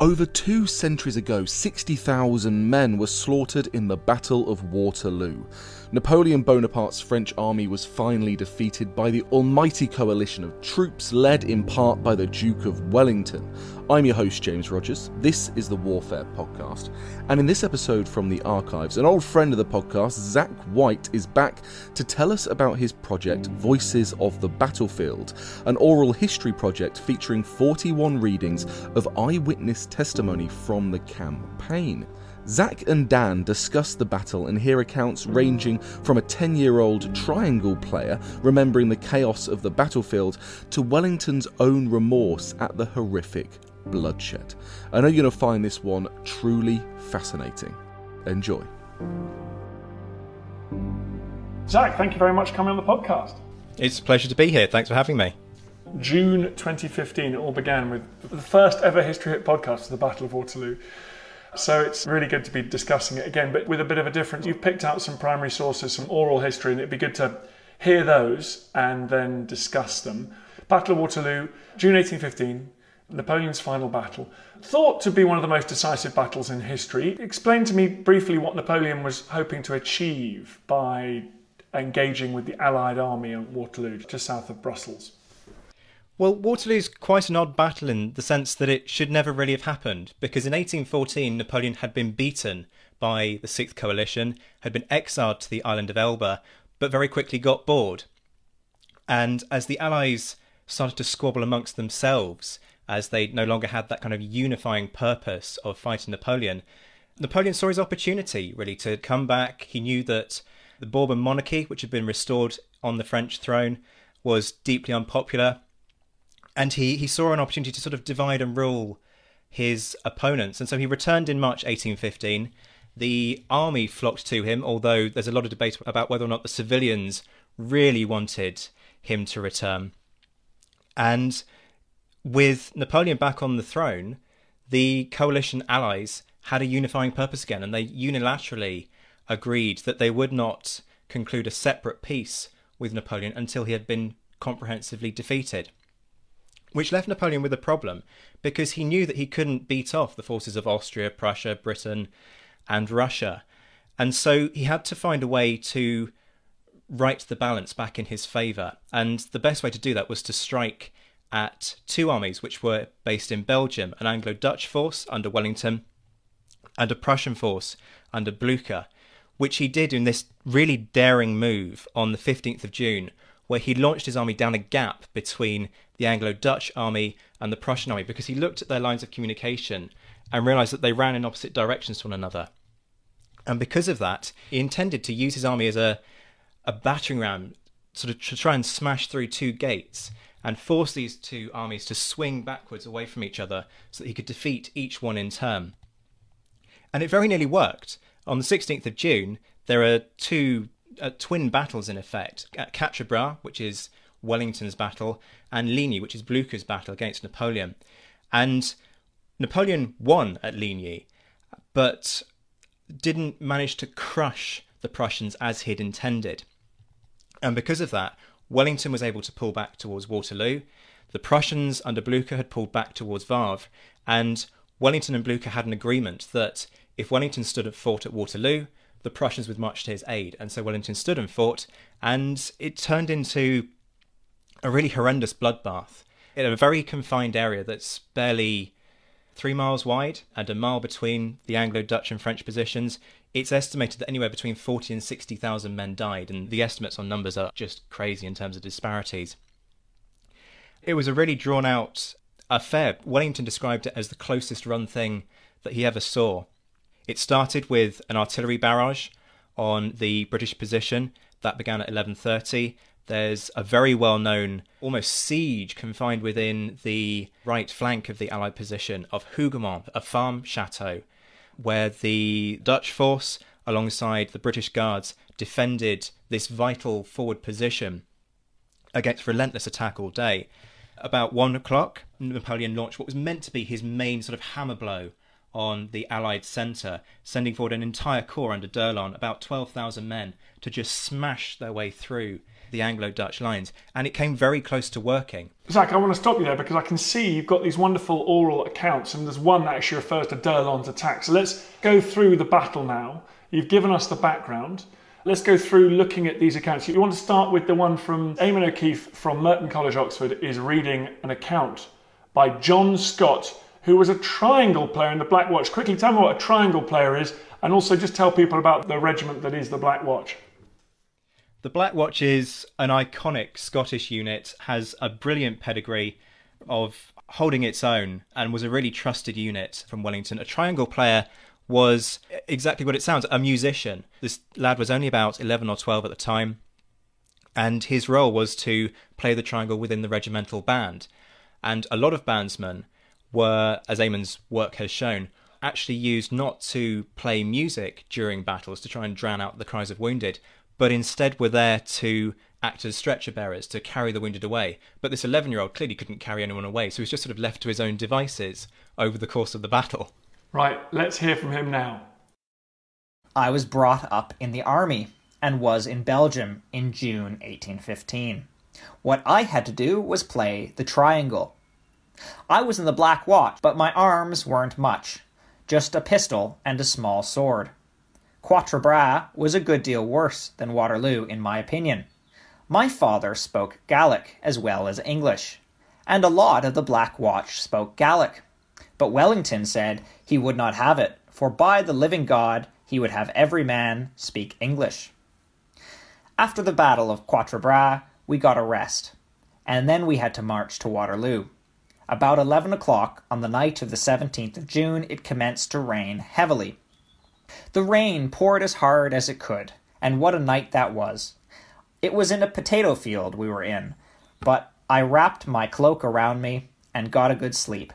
Over two centuries ago, 60,000 men were slaughtered in the Battle of Waterloo. Napoleon Bonaparte's French army was finally defeated by the almighty coalition of troops led in part by the Duke of Wellington. I'm your host, James Rogers. This is the Warfare Podcast. And in this episode from the archives, an old friend of the podcast, Zach White, is back to tell us about his project, Voices of the Battlefield, an oral history project featuring 41 readings of eyewitness testimony from the campaign. Zach and Dan discuss the battle and hear accounts ranging from a 10 year old triangle player remembering the chaos of the battlefield to Wellington's own remorse at the horrific bloodshed. I know you're going to find this one truly fascinating. Enjoy. Zach, thank you very much for coming on the podcast. It's a pleasure to be here. Thanks for having me. June 2015, it all began with the first ever History Hit podcast, The Battle of Waterloo. So it's really good to be discussing it again, but with a bit of a difference. You've picked out some primary sources, some oral history, and it'd be good to hear those and then discuss them. Battle of Waterloo, June 1815, Napoleon's final battle. Thought to be one of the most decisive battles in history. Explain to me briefly what Napoleon was hoping to achieve by engaging with the Allied army at Waterloo, just south of Brussels. Well, Waterloo's quite an odd battle in the sense that it should never really have happened, because in 1814 Napoleon had been beaten by the Sixth Coalition, had been exiled to the island of Elba, but very quickly got bored. And as the Allies started to squabble amongst themselves, as they no longer had that kind of unifying purpose of fighting Napoleon, Napoleon saw his opportunity really to come back. He knew that the Bourbon monarchy, which had been restored on the French throne, was deeply unpopular and he, he saw an opportunity to sort of divide and rule his opponents. And so he returned in March 1815. The army flocked to him, although there's a lot of debate about whether or not the civilians really wanted him to return. And with Napoleon back on the throne, the coalition allies had a unifying purpose again, and they unilaterally agreed that they would not conclude a separate peace with Napoleon until he had been comprehensively defeated which left Napoleon with a problem because he knew that he couldn't beat off the forces of Austria, Prussia, Britain, and Russia. And so he had to find a way to right the balance back in his favour. And the best way to do that was to strike at two armies which were based in Belgium an Anglo Dutch force under Wellington and a Prussian force under Blucher, which he did in this really daring move on the 15th of June, where he launched his army down a gap between the Anglo Dutch army and the Prussian army because he looked at their lines of communication and realized that they ran in opposite directions to one another. And because of that, he intended to use his army as a, a battering ram, sort of to try and smash through two gates and force these two armies to swing backwards away from each other so that he could defeat each one in turn. And it very nearly worked. On the 16th of June, there are two uh, twin battles in effect at Quatre Bras, which is Wellington's battle, and Ligny, which is Blucher's battle against Napoleon. And Napoleon won at Ligny, but didn't manage to crush the Prussians as he'd intended. And because of that, Wellington was able to pull back towards Waterloo. The Prussians under Blucher had pulled back towards Wavre, and Wellington and Blucher had an agreement that if Wellington stood at fort at Waterloo, the Prussians would march to his aid. And so Wellington stood and fought, and it turned into a really horrendous bloodbath in a very confined area that's barely three miles wide and a mile between the Anglo Dutch and French positions. It's estimated that anywhere between 40 and 60,000 men died, and the estimates on numbers are just crazy in terms of disparities. It was a really drawn out affair. Wellington described it as the closest run thing that he ever saw. It started with an artillery barrage on the British position that began at 11:30. There's a very well-known almost siege confined within the right flank of the Allied position of Hougoumont, a farm chateau, where the Dutch force, alongside the British Guards, defended this vital forward position against relentless attack all day. About one o'clock, Napoleon launched what was meant to be his main sort of hammer blow on the Allied centre, sending forward an entire corps under d'Erlon, about 12,000 men, to just smash their way through the Anglo Dutch lines. And it came very close to working. Zach, I want to stop you there because I can see you've got these wonderful oral accounts, and there's one that actually refers to d'Erlon's attack. So let's go through the battle now. You've given us the background. Let's go through looking at these accounts. You want to start with the one from Eamonn O'Keeffe from Merton College, Oxford, is reading an account by John Scott, who was a triangle player in the Black Watch. Quickly tell me what a triangle player is, and also just tell people about the regiment that is the Black Watch. The Black Watch is an iconic Scottish unit, has a brilliant pedigree of holding its own, and was a really trusted unit from Wellington. A triangle player was exactly what it sounds a musician. This lad was only about 11 or 12 at the time, and his role was to play the triangle within the regimental band. And a lot of bandsmen were, as Eamonn's work has shown, actually used not to play music during battles to try and drown out the cries of wounded, but instead were there to act as stretcher bearers to carry the wounded away. But this 11 year old clearly couldn't carry anyone away, so he was just sort of left to his own devices over the course of the battle. Right, let's hear from him now. I was brought up in the army and was in Belgium in June 1815. What I had to do was play the triangle. I was in the Black Watch, but my arms weren't much, just a pistol and a small sword. Quatre Bras was a good deal worse than Waterloo, in my opinion. My father spoke Gaelic as well as English, and a lot of the Black Watch spoke Gaelic. But Wellington said he would not have it, for by the living God he would have every man speak English. After the Battle of Quatre Bras, we got a rest, and then we had to march to Waterloo. About eleven o'clock on the night of the 17th of June, it commenced to rain heavily. The rain poured as hard as it could, and what a night that was! It was in a potato field we were in, but I wrapped my cloak around me and got a good sleep.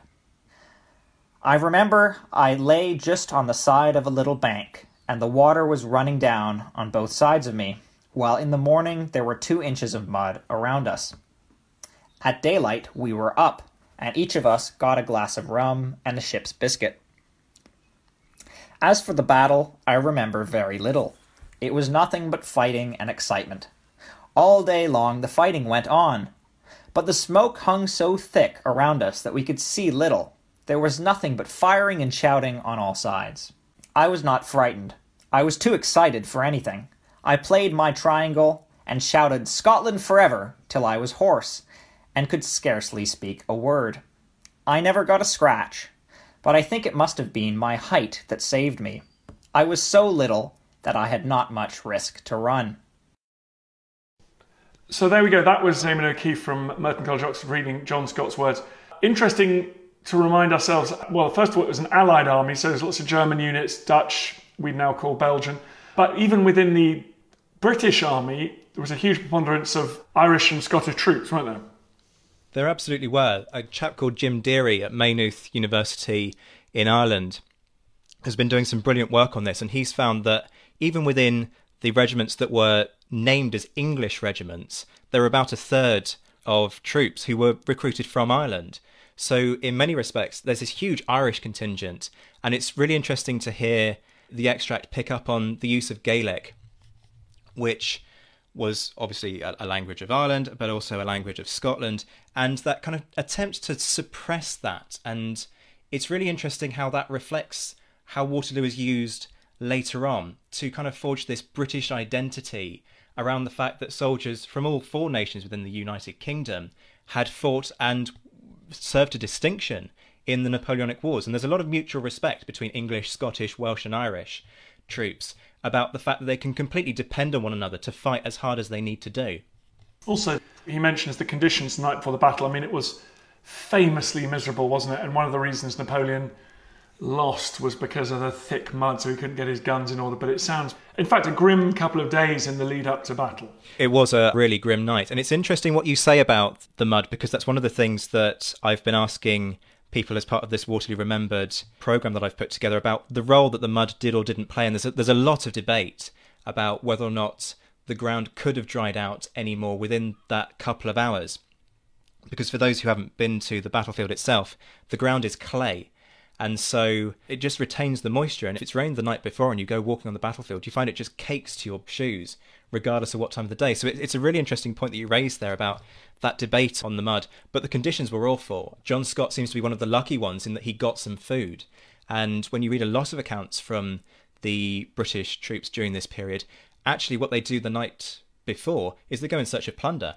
I remember I lay just on the side of a little bank, and the water was running down on both sides of me, while in the morning there were two inches of mud around us. At daylight we were up, and each of us got a glass of rum and a ship's biscuit. As for the battle, I remember very little. It was nothing but fighting and excitement. All day long the fighting went on, but the smoke hung so thick around us that we could see little. There was nothing but firing and shouting on all sides. I was not frightened. I was too excited for anything. I played my triangle and shouted Scotland forever till I was hoarse and could scarcely speak a word. I never got a scratch, but I think it must have been my height that saved me. I was so little that I had not much risk to run. So there we go. That was Eamonn O'Keeffe from Merton College, Oxford, reading John Scott's words. Interesting to remind ourselves, well, first of all, it was an Allied army, so there's lots of German units, Dutch, we now call Belgian. But even within the British army, there was a huge preponderance of Irish and Scottish troops, weren't there? There absolutely were. A chap called Jim Deary at Maynooth University in Ireland has been doing some brilliant work on this, and he's found that even within the regiments that were named as English regiments, there were about a third of troops who were recruited from Ireland. So, in many respects, there's this huge Irish contingent, and it's really interesting to hear the extract pick up on the use of Gaelic, which was obviously a, language of Ireland, but also a language of Scotland, and that kind of attempt to suppress that. And it's really interesting how that reflects how Waterloo is used later on to kind of forge this British identity around the fact that soldiers from all four nations within the United Kingdom had fought and served a distinction in the Napoleonic Wars. And there's a lot of mutual respect between English, Scottish, Welsh, and Irish troops about the fact that they can completely depend on one another to fight as hard as they need to do. Also, he mentions the conditions the night before the battle. I mean, it was famously miserable, wasn't it? And one of the reasons Napoleon lost was because of the thick mud, so he couldn't get his guns in order. But it sounds, in fact, a grim couple of days in the lead up to battle. It was a really grim night. And it's interesting what you say about the mud, because that's one of the things that I've been asking people as part of this Waterloo Remembered program that I've put together about the role that the mud did or didn't play. And there's a, there's a lot of debate about whether or not the ground could have dried out any more within that couple of hours. Because for those who haven't been to the battlefield itself, the ground is clay and so it just retains the moisture. And if it's rained the night before and you go walking on the battlefield, you find it just cakes to your shoes, regardless of what time of the day. So it's a really interesting point that you raised there about that debate on the mud. But the conditions were awful. John Scott seems to be one of the lucky ones in that he got some food. And when you read a lot of accounts from the British troops during this period, actually what they do the night before is they go in search of plunder.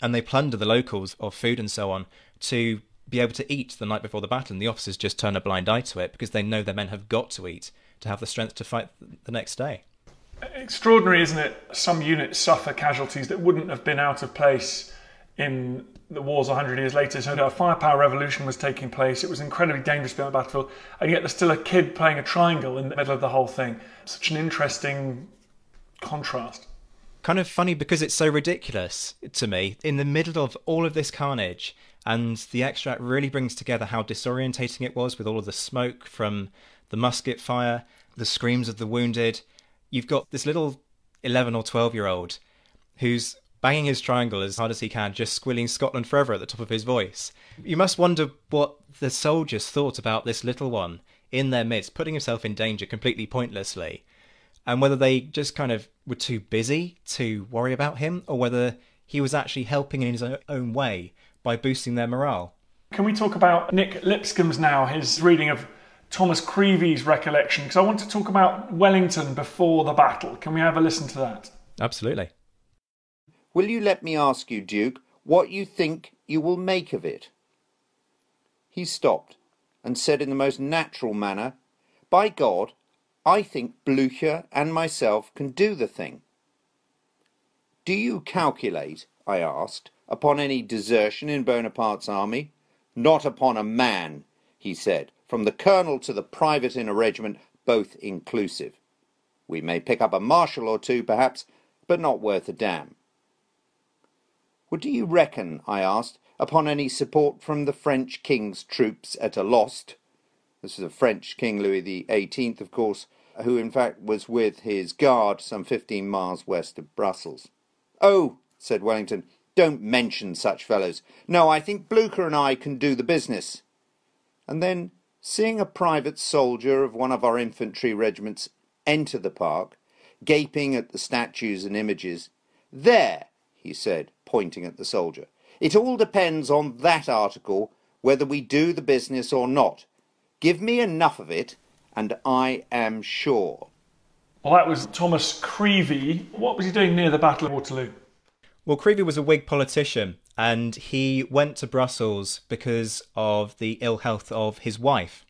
And they plunder the locals of food and so on to be able to eat the night before the battle, and the officers just turn a blind eye to it because they know their men have got to eat to have the strength to fight the next day. Extraordinary, isn't it? Some units suffer casualties that wouldn't have been out of place in the wars 100 years later. So a firepower revolution was taking place. It was incredibly dangerous to be on the battlefield, and yet there's still a kid playing a triangle in the middle of the whole thing. Such an interesting contrast. Kind of funny because it's so ridiculous to me. In the middle of all of this carnage, and the extract really brings together how disorientating it was with all of the smoke from the musket fire, the screams of the wounded. You've got this little 11 or 12 year old who's banging his triangle as hard as he can, just squilling Scotland forever at the top of his voice. You must wonder what the soldiers thought about this little one in their midst, putting himself in danger completely pointlessly, and whether they just kind of were too busy to worry about him, or whether he was actually helping in his own way by boosting their morale. Can we talk about Nick Lipscombe's now, his reading of Thomas Creevey's recollection? Because I want to talk about Wellington before the battle. Can we have a listen to that? Absolutely. Will you let me ask you, Duke, what you think you will make of it? He stopped and said in the most natural manner, By God, I think Blücher and myself can do the thing. Do you calculate, I asked, upon any desertion in Bonaparte's army? Not upon a man, he said, from the colonel to the private in a regiment, both inclusive. We may pick up a marshal or two, perhaps, but not worth a damn. What do you reckon, I asked, upon any support from the French king's troops at Alost? This is a French king, Louis XVIII, of course, who in fact was with his guard some fifteen miles west of Brussels. Oh, said Wellington, don't mention such fellows. No, I think Blücher and I can do the business. And then, seeing a private soldier of one of our infantry regiments enter the park, gaping at the statues and images, there, he said, pointing at the soldier, it all depends on that article whether we do the business or not. Give me enough of it, and I am sure. Well, that was Thomas Creevey. What was he doing near the Battle of Waterloo? Well, Creevey was a Whig politician and he went to Brussels because of the ill health of his wife.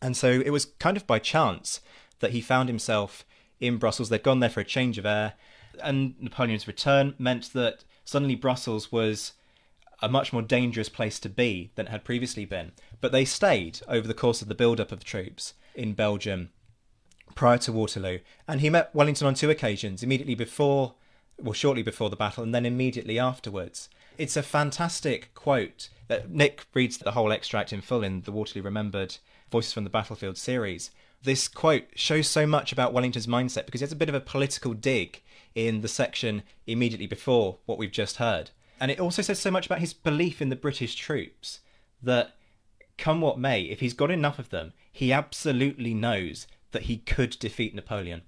And so it was kind of by chance that he found himself in Brussels. They'd gone there for a change of air, and Napoleon's return meant that suddenly Brussels was a much more dangerous place to be than it had previously been. But they stayed over the course of the build up of troops in Belgium prior to Waterloo, and he met Wellington on two occasions immediately before well, shortly before the battle and then immediately afterwards. It's a fantastic quote. that Nick reads the whole extract in full in the Waterloo Remembered Voices from the Battlefield series. This quote shows so much about Wellington's mindset because has a bit of a political dig in the section immediately before what we've just heard. And it also says so much about his belief in the British troops that, come what may, if he's got enough of them, he absolutely knows that he could defeat Napoleon.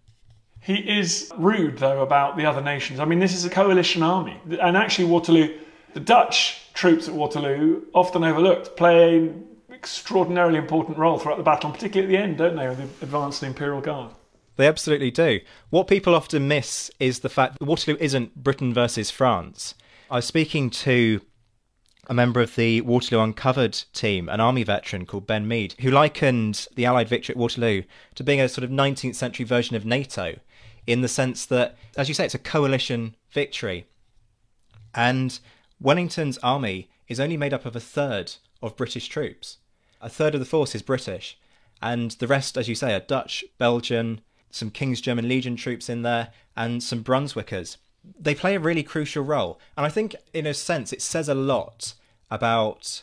He is rude, though, about the other nations. I mean, this is a coalition army. And actually, Waterloo, the Dutch troops at Waterloo, often overlooked, play an extraordinarily important role throughout the battle, and particularly at the end, don't they, with the advance of the Imperial Guard. They absolutely do. What people often miss is the fact that Waterloo isn't Britain versus France. I was speaking to a member of the Waterloo Uncovered team, an army veteran called Ben Mead, who likened the Allied victory at Waterloo to being a sort of 19th century version of NATO, in the sense that, as you say, it's a coalition victory. And Wellington's army is only made up of a third of British troops. A third of the force is British, and the rest, as you say, are Dutch, Belgian, some King's German Legion troops in there, and some Brunswickers. They play a really crucial role, and I think, in a sense, it says a lot about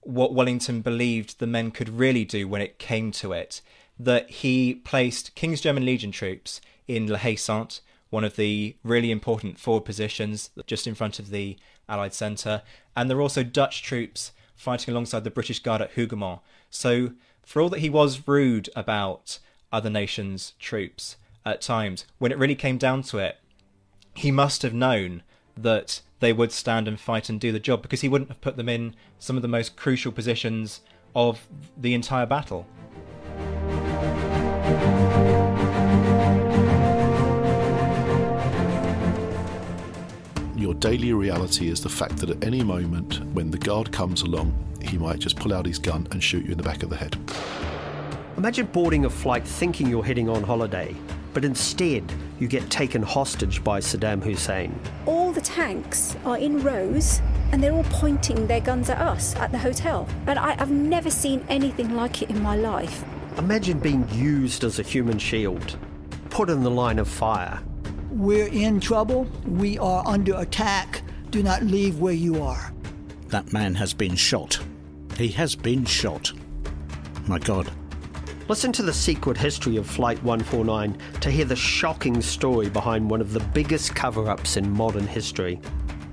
what Wellington believed the men could really do when it came to it. That he placed King's German Legion troops in La Haye Sainte, one of the really important forward positions just in front of the Allied centre, and there were also Dutch troops fighting alongside the British Guard at Hougoumont. So, for all that he was rude about other nations' troops at times, when it really came down to it, he must have known that they would stand and fight and do the job because he wouldn't have put them in some of the most crucial positions of the entire battle. Your daily reality is the fact that at any moment when the guard comes along, he might just pull out his gun and shoot you in the back of the head. Imagine boarding a flight thinking you're heading on holiday, but instead you get taken hostage by Saddam Hussein. All the tanks are in rows and they're all pointing their guns at us at the hotel. And I, have never seen anything like it in my life. Imagine being used as a human shield, put in the line of fire. We're in trouble. We are under attack. Do not leave where you are. That man has been shot. He has been shot. My God. Listen to the secret history of Flight 149 to hear the shocking story behind one of the biggest cover ups in modern history.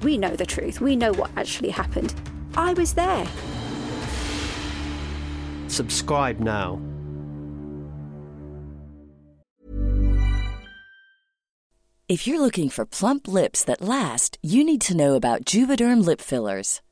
We know the truth. We know what actually happened. I was there. Subscribe now. If you're looking for plump lips that last, you need to know about Juvederm lip fillers.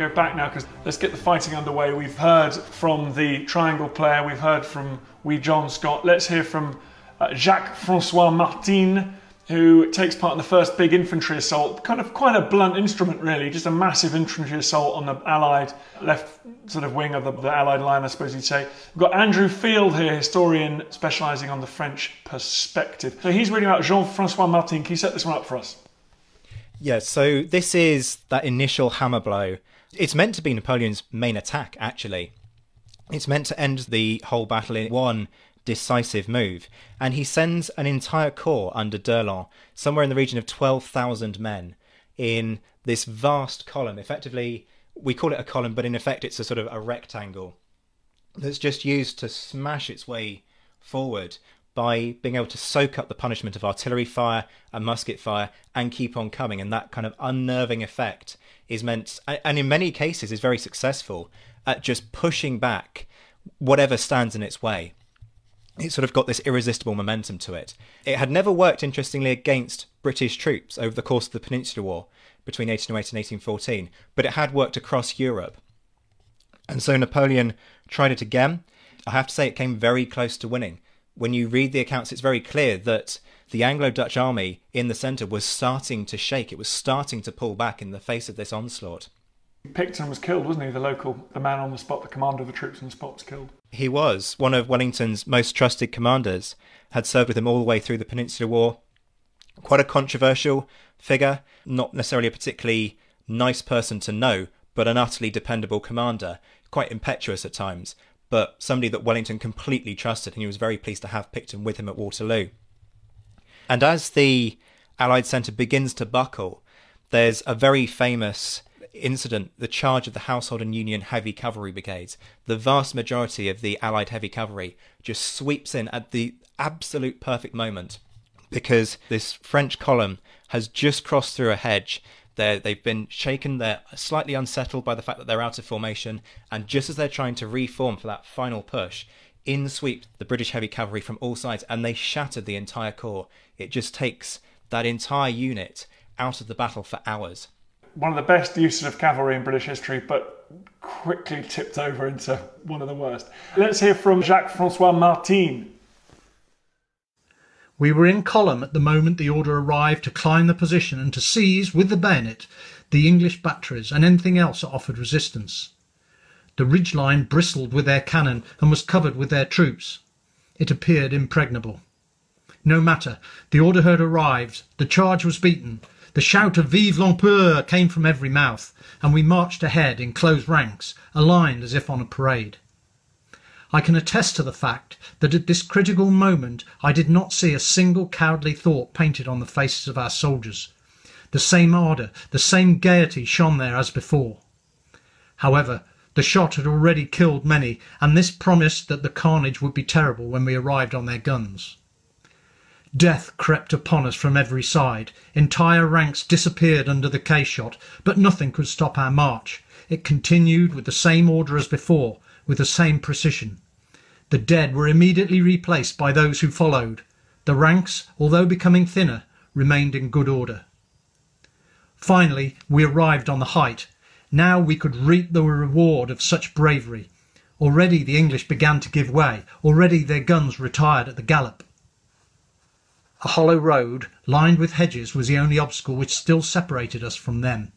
go back now because let's get the fighting underway. We've heard from the triangle player, we've heard from Wee John Scott. Let's hear from uh, Jacques Francois Martin, who takes part in the first big infantry assault. Kind of quite a blunt instrument, really, just a massive infantry assault on the Allied left sort of wing of the, the Allied line, I suppose you'd say. We've got Andrew Field here, historian specialising on the French perspective. So he's reading about Jean Francois Martin. Can you set this one up for us? Yeah, so this is that initial hammer blow. It's meant to be Napoleon's main attack, actually. It's meant to end the whole battle in one decisive move, and he sends an entire corps under d'Erlon, somewhere in the region of 12,000 men, in this vast column. Effectively, we call it a column, but in effect, it's a sort of a rectangle that's just used to smash its way forward by being able to soak up the punishment of artillery fire and musket fire and keep on coming. And that kind of unnerving effect is meant, and in many cases, is very successful at just pushing back whatever stands in its way. It sort of got this irresistible momentum to it. It had never worked, interestingly, against British troops over the course of the Peninsular War between 1808 and 1814, but it had worked across Europe. And so Napoleon tried it again. I have to say, it came very close to winning when you read the accounts, it's very clear that the Anglo Dutch army in the centre was starting to shake. It was starting to pull back in the face of this onslaught. Picton was killed, wasn't he? The local, the man on the spot, the commander of the troops on the spot was killed. He was. One of Wellington's most trusted commanders had served with him all the way through the Peninsular War. Quite a controversial figure, not necessarily a particularly nice person to know, but an utterly dependable commander, quite impetuous at times, but somebody that Wellington completely trusted, and he was very pleased to have Picton with him at Waterloo. And as the Allied centre begins to buckle, there's a very famous incident the charge of the Household and Union Heavy Cavalry Brigades. The vast majority of the Allied heavy cavalry just sweeps in at the absolute perfect moment because this French column has just crossed through a hedge they're, they've been shaken. They're slightly unsettled by the fact that they're out of formation. And just as they're trying to reform for that final push, in sweep the British heavy cavalry from all sides and they shattered the entire corps. It just takes that entire unit out of the battle for hours. One of the best uses of cavalry in British history, but quickly tipped over into one of the worst. Let's hear from Jacques Francois Martin, we were in column at the moment the order arrived to climb the position and to seize, with the bayonet, the English batteries and anything else that offered resistance. The ridge line bristled with their cannon and was covered with their troops. It appeared impregnable. No matter, the order had arrived, the charge was beaten, the shout of Vive l'Empereur came from every mouth, and we marched ahead in close ranks, aligned as if on a parade. I can attest to the fact that at this critical moment I did not see a single cowardly thought painted on the faces of our soldiers. The same ardour, the same gaiety shone there as before. However, the shot had already killed many, and this promised that the carnage would be terrible when we arrived on their guns. Death crept upon us from every side. Entire ranks disappeared under the case shot, but nothing could stop our march. It continued with the same order as before, with the same precision. The dead were immediately replaced by those who followed. The ranks, although becoming thinner, remained in good order. Finally, we arrived on the height. Now we could reap the reward of such bravery. Already the English began to give way. Already their guns retired at the gallop. A hollow road, lined with hedges, was the only obstacle which still separated us from them.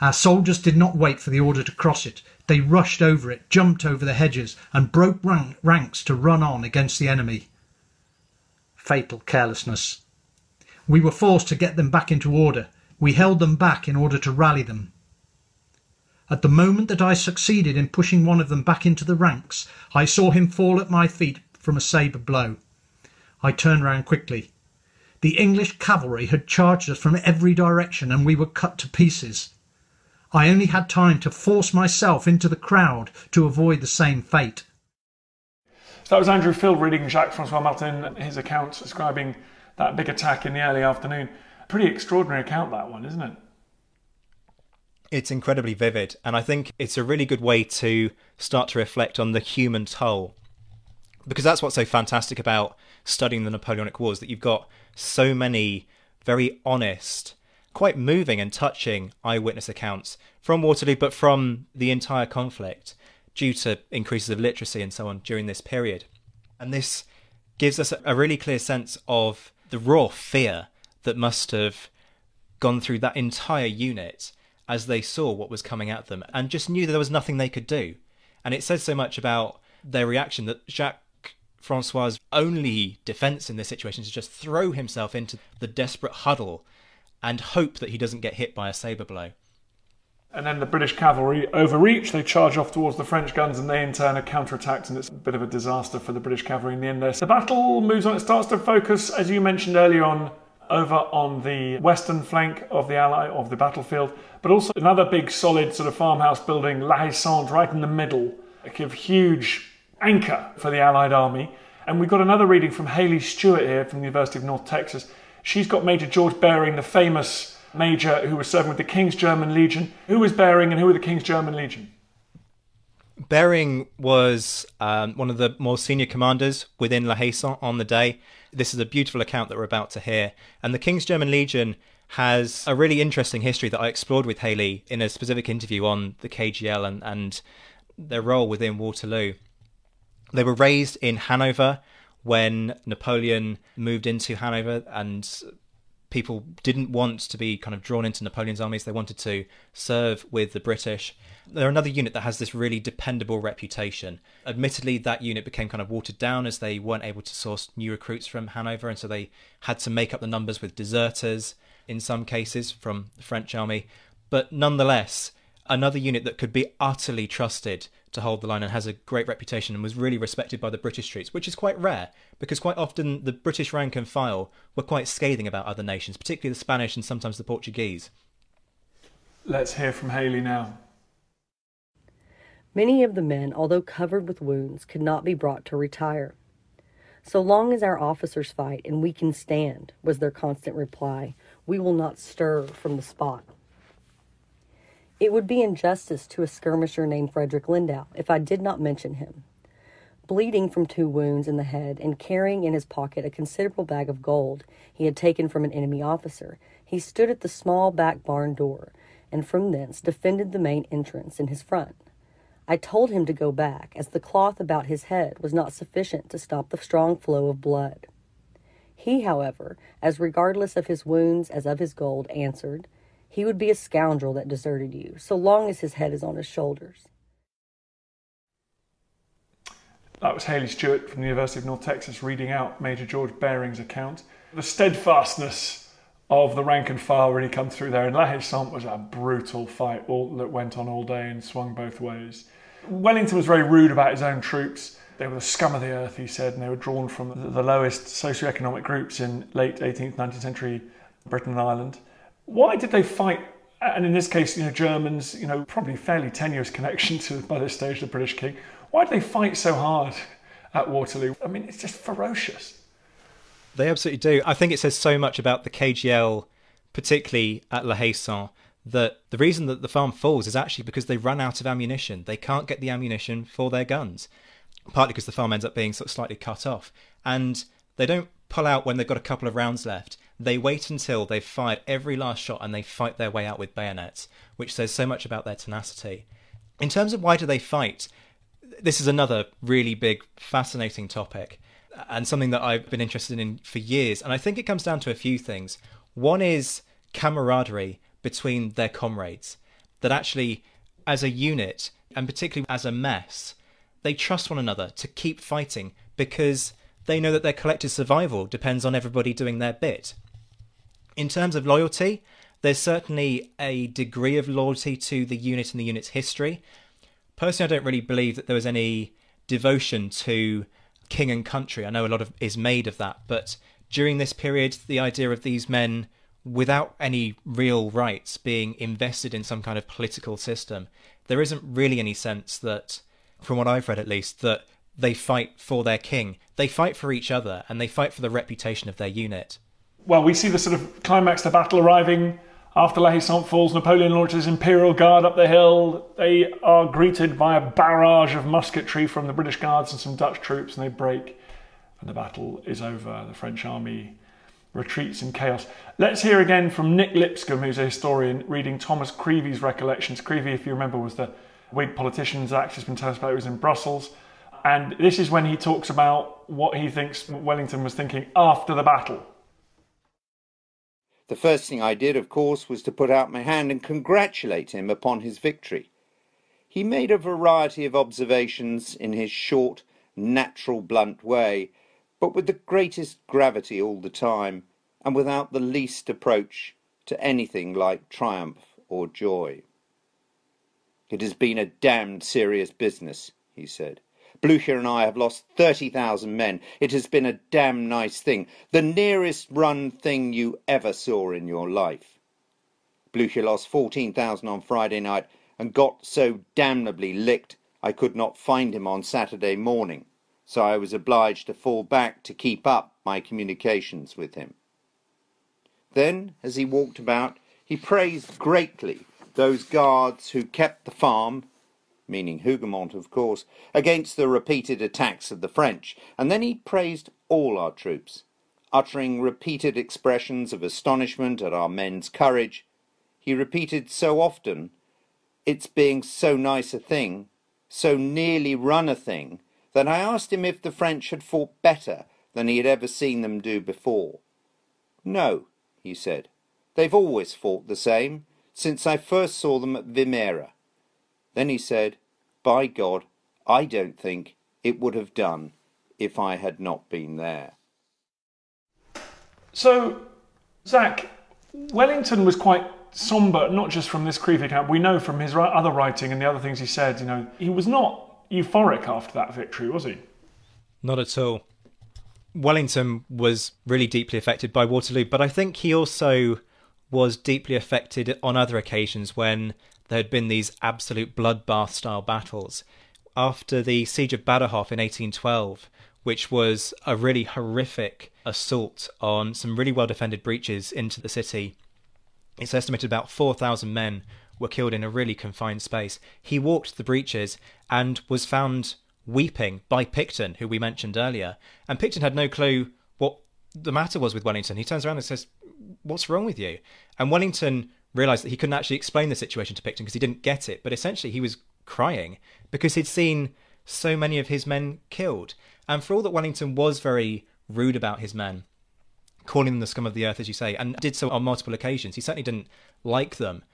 Our soldiers did not wait for the order to cross it. They rushed over it, jumped over the hedges, and broke rank ranks to run on against the enemy. Fatal carelessness. We were forced to get them back into order. We held them back in order to rally them. At the moment that I succeeded in pushing one of them back into the ranks, I saw him fall at my feet from a sabre blow. I turned round quickly. The English cavalry had charged us from every direction, and we were cut to pieces. I only had time to force myself into the crowd to avoid the same fate. So that was Andrew Field reading Jacques Francois Martin, his account describing that big attack in the early afternoon. Pretty extraordinary account, that one, isn't it? It's incredibly vivid, and I think it's a really good way to start to reflect on the human toll. Because that's what's so fantastic about studying the Napoleonic Wars, that you've got so many very honest, quite moving and touching eyewitness accounts from Waterloo, but from the entire conflict due to increases of literacy and so on during this period. And this gives us a really clear sense of the raw fear that must have gone through that entire unit as they saw what was coming at them and just knew that there was nothing they could do. And it says so much about their reaction that Jacques Francois' only defense in this situation is to just throw himself into the desperate huddle and hope that he doesn't get hit by a saber blow. And then the British cavalry overreach, they charge off towards the French guns, and they in turn are counterattacked, and it's a bit of a disaster for the British cavalry in the end there. The battle moves on, it starts to focus, as you mentioned earlier on, over on the western flank of the ally of the battlefield, but also another big solid sort of farmhouse building, La Haye Sainte, right in the middle, a huge anchor for the Allied army. And we've got another reading from Haley Stewart here from the University of North Texas. She's got Major George Baring, the famous major who was serving with the King's German Legion. Who was Baring and who were the King's German Legion? Baring was um, one of the more senior commanders within La Haye on the day. This is a beautiful account that we're about to hear. And the King's German Legion has a really interesting history that I explored with Haley in a specific interview on the KGL and, and their role within Waterloo. They were raised in Hanover when Napoleon moved into Hanover and people didn't want to be kind of drawn into Napoleon's armies. They wanted to serve with the British. They're another unit that has this really dependable reputation. Admittedly, that unit became kind of watered down as they weren't able to source new recruits from Hanover, and so they had to make up the numbers with deserters in some cases from the French army. But nonetheless, another unit that could be utterly trusted to hold the line and has a great reputation and was really respected by the British troops, which is quite rare because quite often the British rank and file were quite scathing about other nations, particularly the Spanish and sometimes the Portuguese. Let's hear from Haley now. Many of the men, although covered with wounds, could not be brought to retire. So long as our officers fight and we can stand, was their constant reply, we will not stir from the spot. It would be injustice to a skirmisher named Frederick Lindau if I did not mention him. Bleeding from two wounds in the head and carrying in his pocket a considerable bag of gold he had taken from an enemy officer, he stood at the small back barn door and from thence defended the main entrance in his front. I told him to go back, as the cloth about his head was not sufficient to stop the strong flow of blood. He, however, as regardless of his wounds as of his gold, answered, he would be a scoundrel that deserted you, so long as his head is on his shoulders. That was Haley Stewart from the University of North Texas reading out Major George Baring's account. The steadfastness of the rank and file really come through there, and La Haye was a brutal fight all, that went on all day and swung both ways. Wellington was very rude about his own troops. They were the scum of the earth, he said, and they were drawn from the lowest socioeconomic groups in late 18th, 19th century Britain and Ireland. Why did they fight? And in this case, you know, Germans, you know, probably fairly tenuous connection to, by this stage, the British king. Why did they fight so hard at Waterloo? I mean, it's just ferocious. They absolutely do. I think it says so much about the KGL, particularly at La Haye Sainte, that the reason that the farm falls is actually because they run out of ammunition. They can't get the ammunition for their guns, partly because the farm ends up being sort of slightly cut off. And they don't pull out when they've got a couple of rounds left. They wait until they've fired every last shot and they fight their way out with bayonets, which says so much about their tenacity. In terms of why do they fight, this is another really big, fascinating topic and something that I've been interested in for years. And I think it comes down to a few things. One is camaraderie between their comrades, that actually, as a unit, and particularly as a mess, they trust one another to keep fighting because they know that their collective survival depends on everybody doing their bit. In terms of loyalty, there's certainly a degree of loyalty to the unit and the unit's history. Personally, I don't really believe that there was any devotion to king and country. I know a lot of is made of that, but during this period, the idea of these men without any real rights being invested in some kind of political system, there isn't really any sense that, from what I've read at least, that they fight for their king. They fight for each other and they fight for the reputation of their unit well, we see the sort of climax, the battle arriving after La Haye Sainte falls. Napoleon launches his Imperial Guard up the hill. They are greeted by a barrage of musketry from the British Guards and some Dutch troops, and they break, and the battle is over. The French army retreats in chaos. Let's hear again from Nick Lipscombe, who's a historian, reading Thomas Creevey's recollections. Creevey, if you remember, was the Whig politician Zach has been was in Brussels. And this is when he talks about what he thinks Wellington was thinking after the battle. The first thing I did, of course, was to put out my hand and congratulate him upon his victory. He made a variety of observations in his short, natural, blunt way, but with the greatest gravity all the time, and without the least approach to anything like triumph or joy. It has been a damned serious business, he said. Blucher and I have lost 30,000 men. It has been a damn nice thing. The nearest run thing you ever saw in your life. Blucher lost 14,000 on Friday night and got so damnably licked I could not find him on Saturday morning, so I was obliged to fall back to keep up my communications with him. Then, as he walked about, he praised greatly those guards who kept the farm, meaning Hougoumont, of course, against the repeated attacks of the French, and then he praised all our troops, uttering repeated expressions of astonishment at our men's courage. He repeated so often, its being so nice a thing, so nearly run a thing, that I asked him if the French had fought better than he had ever seen them do before. No, he said, they've always fought the same, since I first saw them at Vimeiro. Then he said, By God, I don't think it would have done if I had not been there. So, Zach, Wellington was quite somber, not just from this Creevey account. We know from his other writing and the other things he said, you know, he was not euphoric after that victory, was he? Not at all. Wellington was really deeply affected by Waterloo, but I think he also was deeply affected on other occasions when there had been these absolute bloodbath style battles. After the siege of Badajoz in 1812, which was a really horrific assault on some really well defended breaches into the city, it's estimated about 4,000 men were killed in a really confined space. He walked the breaches and was found weeping by Picton, who we mentioned earlier. And Picton had no clue what the matter was with Wellington. He turns around and says, What's wrong with you? And Wellington realized that he couldn't actually explain the situation to Picton because he didn't get it. But essentially, he was crying because he'd seen so many of his men killed. And for all that Wellington was very rude about his men, calling them the scum of the earth, as you say, and did so on multiple occasions, he certainly didn't like them.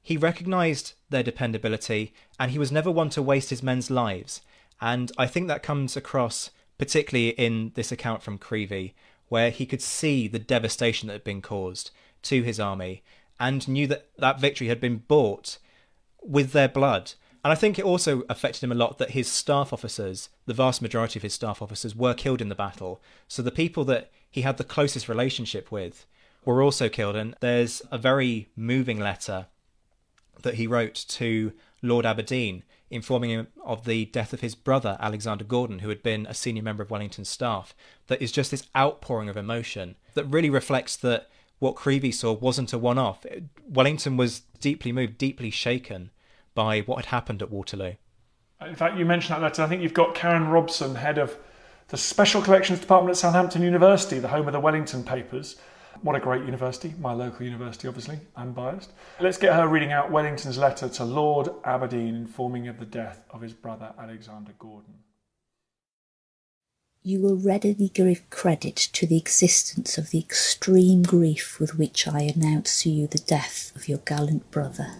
He recognized their dependability and he was never one to waste his men's lives. And I think that comes across particularly in this account from Creevey, where he could see the devastation that had been caused to his army and knew that that victory had been bought with their blood. And I think it also affected him a lot that his staff officers, the vast majority of his staff officers, were killed in the battle. So the people that he had the closest relationship with were also killed. And there's a very moving letter that he wrote to Lord Aberdeen informing him of the death of his brother, Alexander Gordon, who had been a senior member of Wellington's staff. That is just this outpouring of emotion that really reflects that what Creevey saw wasn't a one off. Wellington was deeply moved, deeply shaken by what had happened at Waterloo. In fact, you mentioned that letter. I think you've got Karen Robson, head of the Special Collections Department at Southampton University, the home of the Wellington Papers. What a great university, my local university, obviously. I'm biased. Let's get her reading out Wellington's letter to Lord Aberdeen informing of the death of his brother Alexander Gordon. You will readily give credit to the existence of the extreme grief with which I announce to you the death of your gallant brother,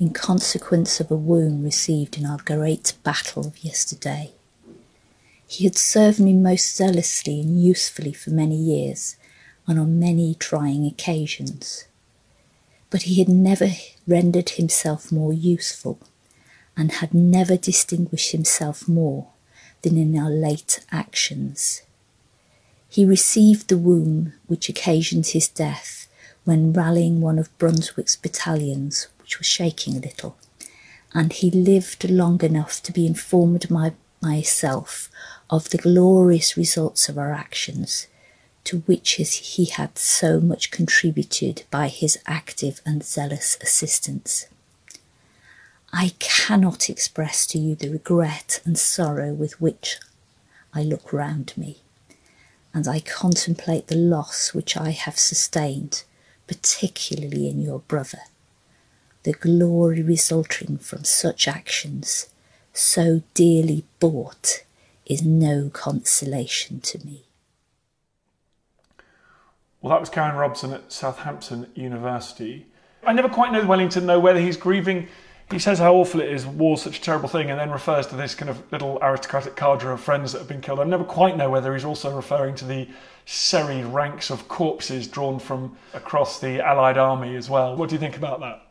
in consequence of a wound received in our great battle of yesterday. He had served me most zealously and usefully for many years and on many trying occasions. But he had never rendered himself more useful and had never distinguished himself more than in our late actions. He received the wound which occasioned his death when rallying one of Brunswick's battalions, which was shaking a little, and he lived long enough to be informed by myself of the glorious results of our actions to which he had so much contributed by his active and zealous assistance. I cannot express to you the regret and sorrow with which I look round me, and I contemplate the loss which I have sustained, particularly in your brother. The glory resulting from such actions, so dearly bought, is no consolation to me. Well, that was Karen Robson at Southampton University. I never quite know Wellington, though, whether he's grieving. He says how awful it is, war's such a terrible thing, and then refers to this kind of little aristocratic cadre of friends that have been killed. I never quite know whether he's also referring to the serried ranks of corpses drawn from across the Allied army as well. What do you think about that?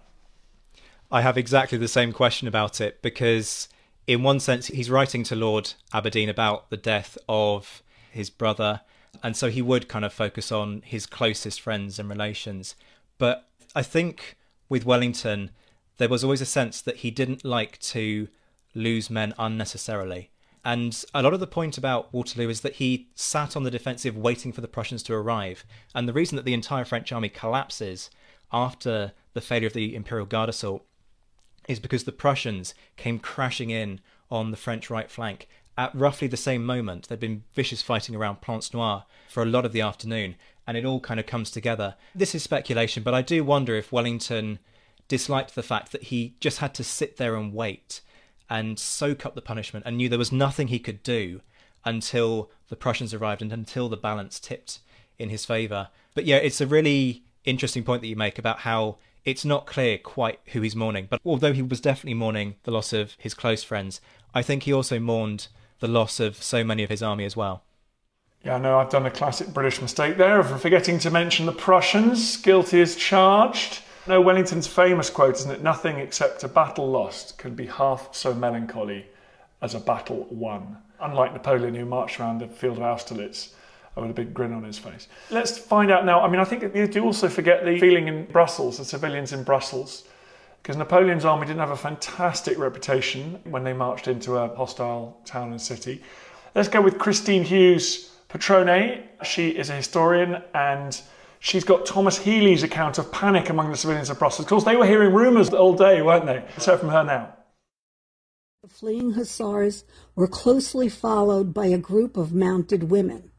I have exactly the same question about it because, in one sense, he's writing to Lord Aberdeen about the death of his brother, and so he would kind of focus on his closest friends and relations. But I think with Wellington, there was always a sense that he didn't like to lose men unnecessarily. And a lot of the point about Waterloo is that he sat on the defensive waiting for the Prussians to arrive. And the reason that the entire French army collapses after the failure of the Imperial Guard assault is because the Prussians came crashing in on the French right flank at roughly the same moment. There'd been vicious fighting around Plancenoit for a lot of the afternoon, and it all kind of comes together. This is speculation, but I do wonder if Wellington disliked the fact that he just had to sit there and wait and soak up the punishment and knew there was nothing he could do until the Prussians arrived and until the balance tipped in his favour. But yeah, it's a really interesting point that you make about how it's not clear quite who he's mourning. But although he was definitely mourning the loss of his close friends, I think he also mourned the loss of so many of his army as well. Yeah, I know I've done a classic British mistake there of forgetting to mention the Prussians. Guilty as charged. No, Wellington's famous quote, isn't it? Nothing except a battle lost can be half so melancholy as a battle won. Unlike Napoleon, who marched around the field of Austerlitz with a big grin on his face. Let's find out now. I mean, I think you do also forget the feeling in Brussels, the civilians in Brussels, because Napoleon's army didn't have a fantastic reputation when they marched into a hostile town and city. Let's go with Christine Hughes Petrone. She is a historian and She's got Thomas Healy's account of panic among the civilians of Brussels. Of course, they were hearing rumours all day, weren't they? Let's hear from her now. The fleeing hussars were closely followed by a group of mounted women.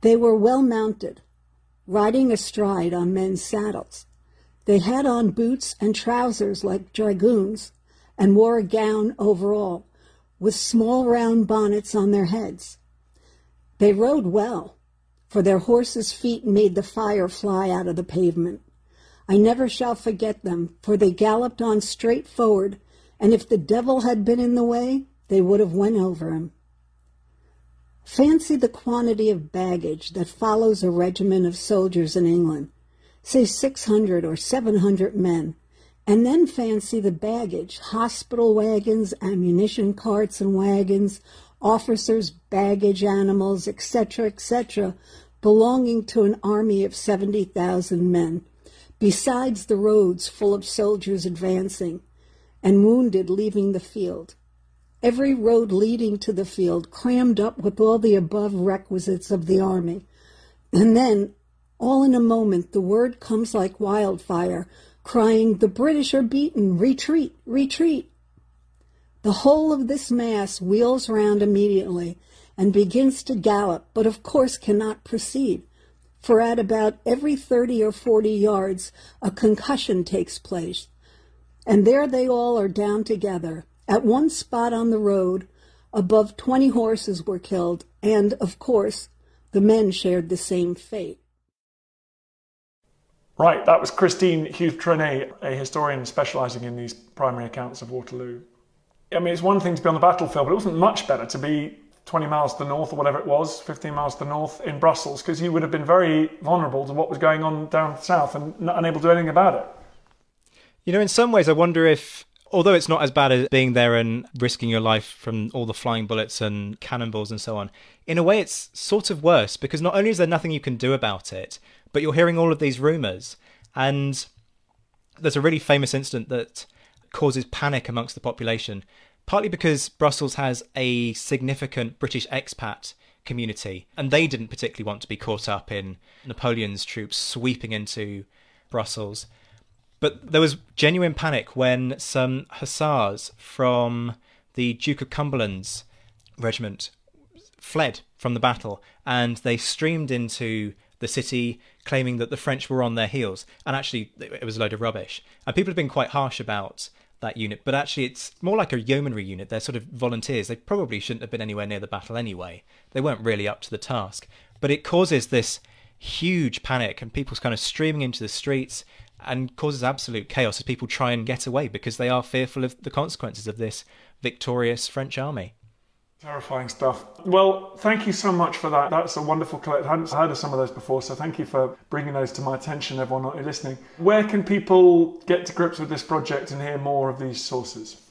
They were well mounted, riding astride on men's saddles. They had on boots and trousers like dragoons and wore a gown over all, with small round bonnets on their heads. They rode well, for their horses' feet made the fire fly out of the pavement. I never shall forget them, for they galloped on straight forward, and if the devil had been in the way, they would have went over him. Fancy the quantity of baggage that follows a regiment of soldiers in England, say 600 or 700 men, and then fancy the baggage, hospital wagons, ammunition carts and wagons, officers, baggage animals, etc., etc., belonging to an army of 70,000 men, besides the roads full of soldiers advancing and wounded leaving the field. Every road leading to the field crammed up with all the above requisites of the army. And then, all in a moment, the word comes like wildfire, crying, The British are beaten! Retreat! Retreat! The whole of this mass wheels round immediately and begins to gallop, but of course cannot proceed, for at about every 30 or 40 yards a concussion takes place. And there they all are down together. At one spot on the road, above 20 horses were killed, and, of course, the men shared the same fate. Right, that was Christine Hughes Trenet, a historian specialising in these primary accounts of Waterloo. I mean, it's one thing to be on the battlefield, but it wasn't much better to be 20 miles to the north or whatever it was, 15 miles to the north in Brussels, because you would have been very vulnerable to what was going on down south and not unable to do anything about it. You know, in some ways, I wonder if, although it's not as bad as being there and risking your life from all the flying bullets and cannonballs and so on, in a way, it's sort of worse because not only is there nothing you can do about it, but you're hearing all of these rumours. And there's a really famous incident that causes panic amongst the population, partly because Brussels has a significant British expat community, and they didn't particularly want to be caught up in Napoleon's troops sweeping into Brussels. But there was genuine panic when some hussars from the Duke of Cumberland's regiment fled from the battle and they streamed into the city claiming that the French were on their heels. And actually, it was a load of rubbish. And people have been quite harsh about that unit, but actually it's more like a yeomanry unit. They're sort of volunteers. They probably shouldn't have been anywhere near the battle anyway. They weren't really up to the task. But it causes this huge panic and people's kind of streaming into the streets and causes absolute chaos as people try and get away because they are fearful of the consequences of this victorious French army. Terrifying stuff. Well, thank you so much for that. That's a wonderful collect. I hadn't heard of some of those before, so thank you for bringing those to my attention, everyone not listening. Where can people get to grips with this project and hear more of these sources?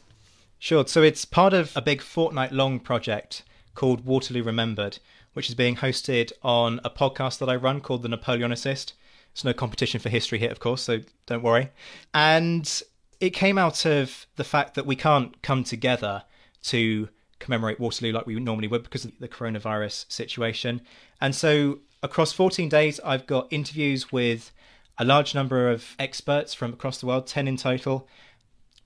Sure. So it's part of a big fortnight long project called Waterloo Remembered, which is being hosted on a podcast that I run called The Napoleonicist. It's no competition for history here, of course, so don't worry. And it came out of the fact that we can't come together to commemorate Waterloo like we normally would because of the coronavirus situation. And so across 14 days, I've got interviews with a large number of experts from across the world, 10 in total,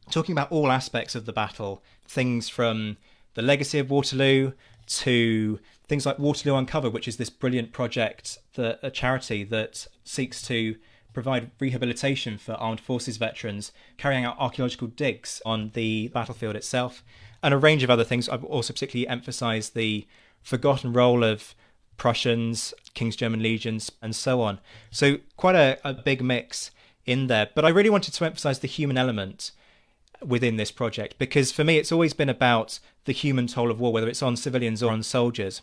talking about all aspects of the battle things from the legacy of Waterloo to things like Waterloo Uncovered, which is this brilliant project that a charity that seeks to provide rehabilitation for armed forces veterans, carrying out archaeological digs on the battlefield itself, and a range of other things. I've also particularly emphasised the forgotten role of Prussians, King's German legions, and so on. So quite a, a big mix in there. But I really wanted to emphasise the human element within this project because for me it's always been about the human toll of war, whether it's on civilians or on soldiers.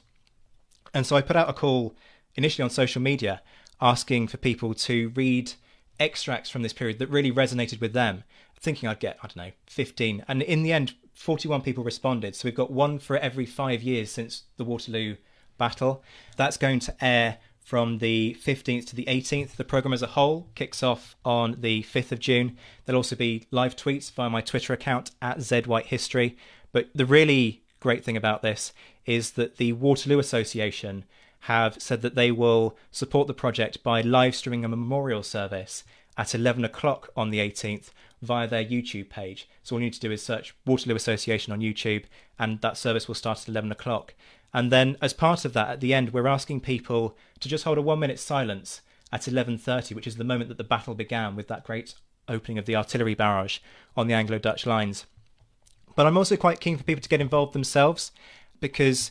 And so I put out a call initially on social media asking for people to read extracts from this period that really resonated with them, thinking I'd get, I don't know, 15. And in the end, 41 people responded. So we've got one for every five years since the Waterloo battle. That's going to air from the 15th to the 18th. The programme as a whole kicks off on the 5th of June. There'll also be live tweets via my Twitter account at ZWhiteHistory. But the really great thing about this is that the Waterloo Association have said that they will support the project by live streaming a memorial service at 11 o'clock on the 18th via their YouTube page. So all you need to do is search Waterloo Association on YouTube, and that service will start at 11 o'clock. And then, as part of that, at the end, we're asking people to just hold a one-minute silence at 11:30, which is the moment that the battle began with that great opening of the artillery barrage on the Anglo-Dutch lines. But I'm also quite keen for people to get involved themselves because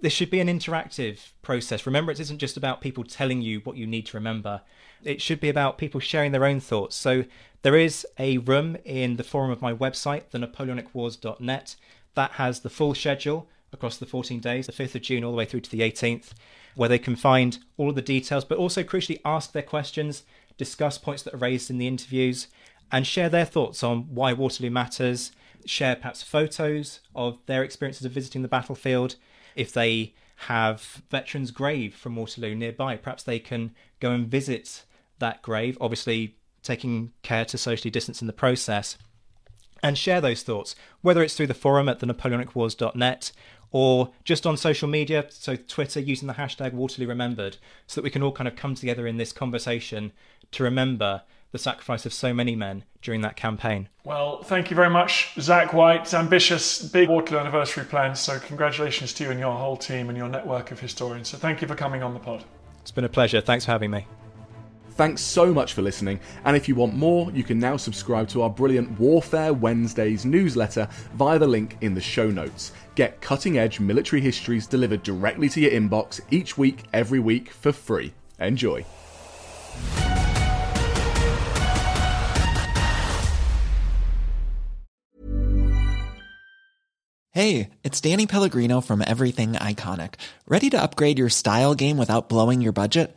this should be an interactive process. Remember, it isn't just about people telling you what you need to remember. It should be about people sharing their own thoughts. So there is a room in the forum of my website, thenapoleonicwars.net, that has the full schedule across the 14 days, the 5th of June all the way through to the 18th, where they can find all of the details, but also crucially ask their questions, discuss points that are raised in the interviews, and share their thoughts on why Waterloo matters, share perhaps photos of their experiences of visiting the battlefield. If they have veterans' grave from Waterloo nearby, perhaps they can go and visit that grave, obviously taking care to socially distance in the process, and share those thoughts, whether it's through the forum at the napoleonicwars.net or just on social media, so Twitter using the hashtag Waterloo Remembered, so that we can all kind of come together in this conversation to remember the sacrifice of so many men during that campaign. Well, thank you very much, Zach White. Ambitious, big Waterloo anniversary plans. So, congratulations to you and your whole team and your network of historians. So, thank you for coming on the pod. It's been a pleasure. Thanks for having me. Thanks so much for listening, and if you want more, you can now subscribe to our brilliant Warfare Wednesdays newsletter via the link in the show notes. Get cutting edge military histories delivered directly to your inbox each week, every week, for free. Enjoy. Hey, it's Danny Pellegrino from Everything Iconic. Ready to upgrade your style game without blowing your budget?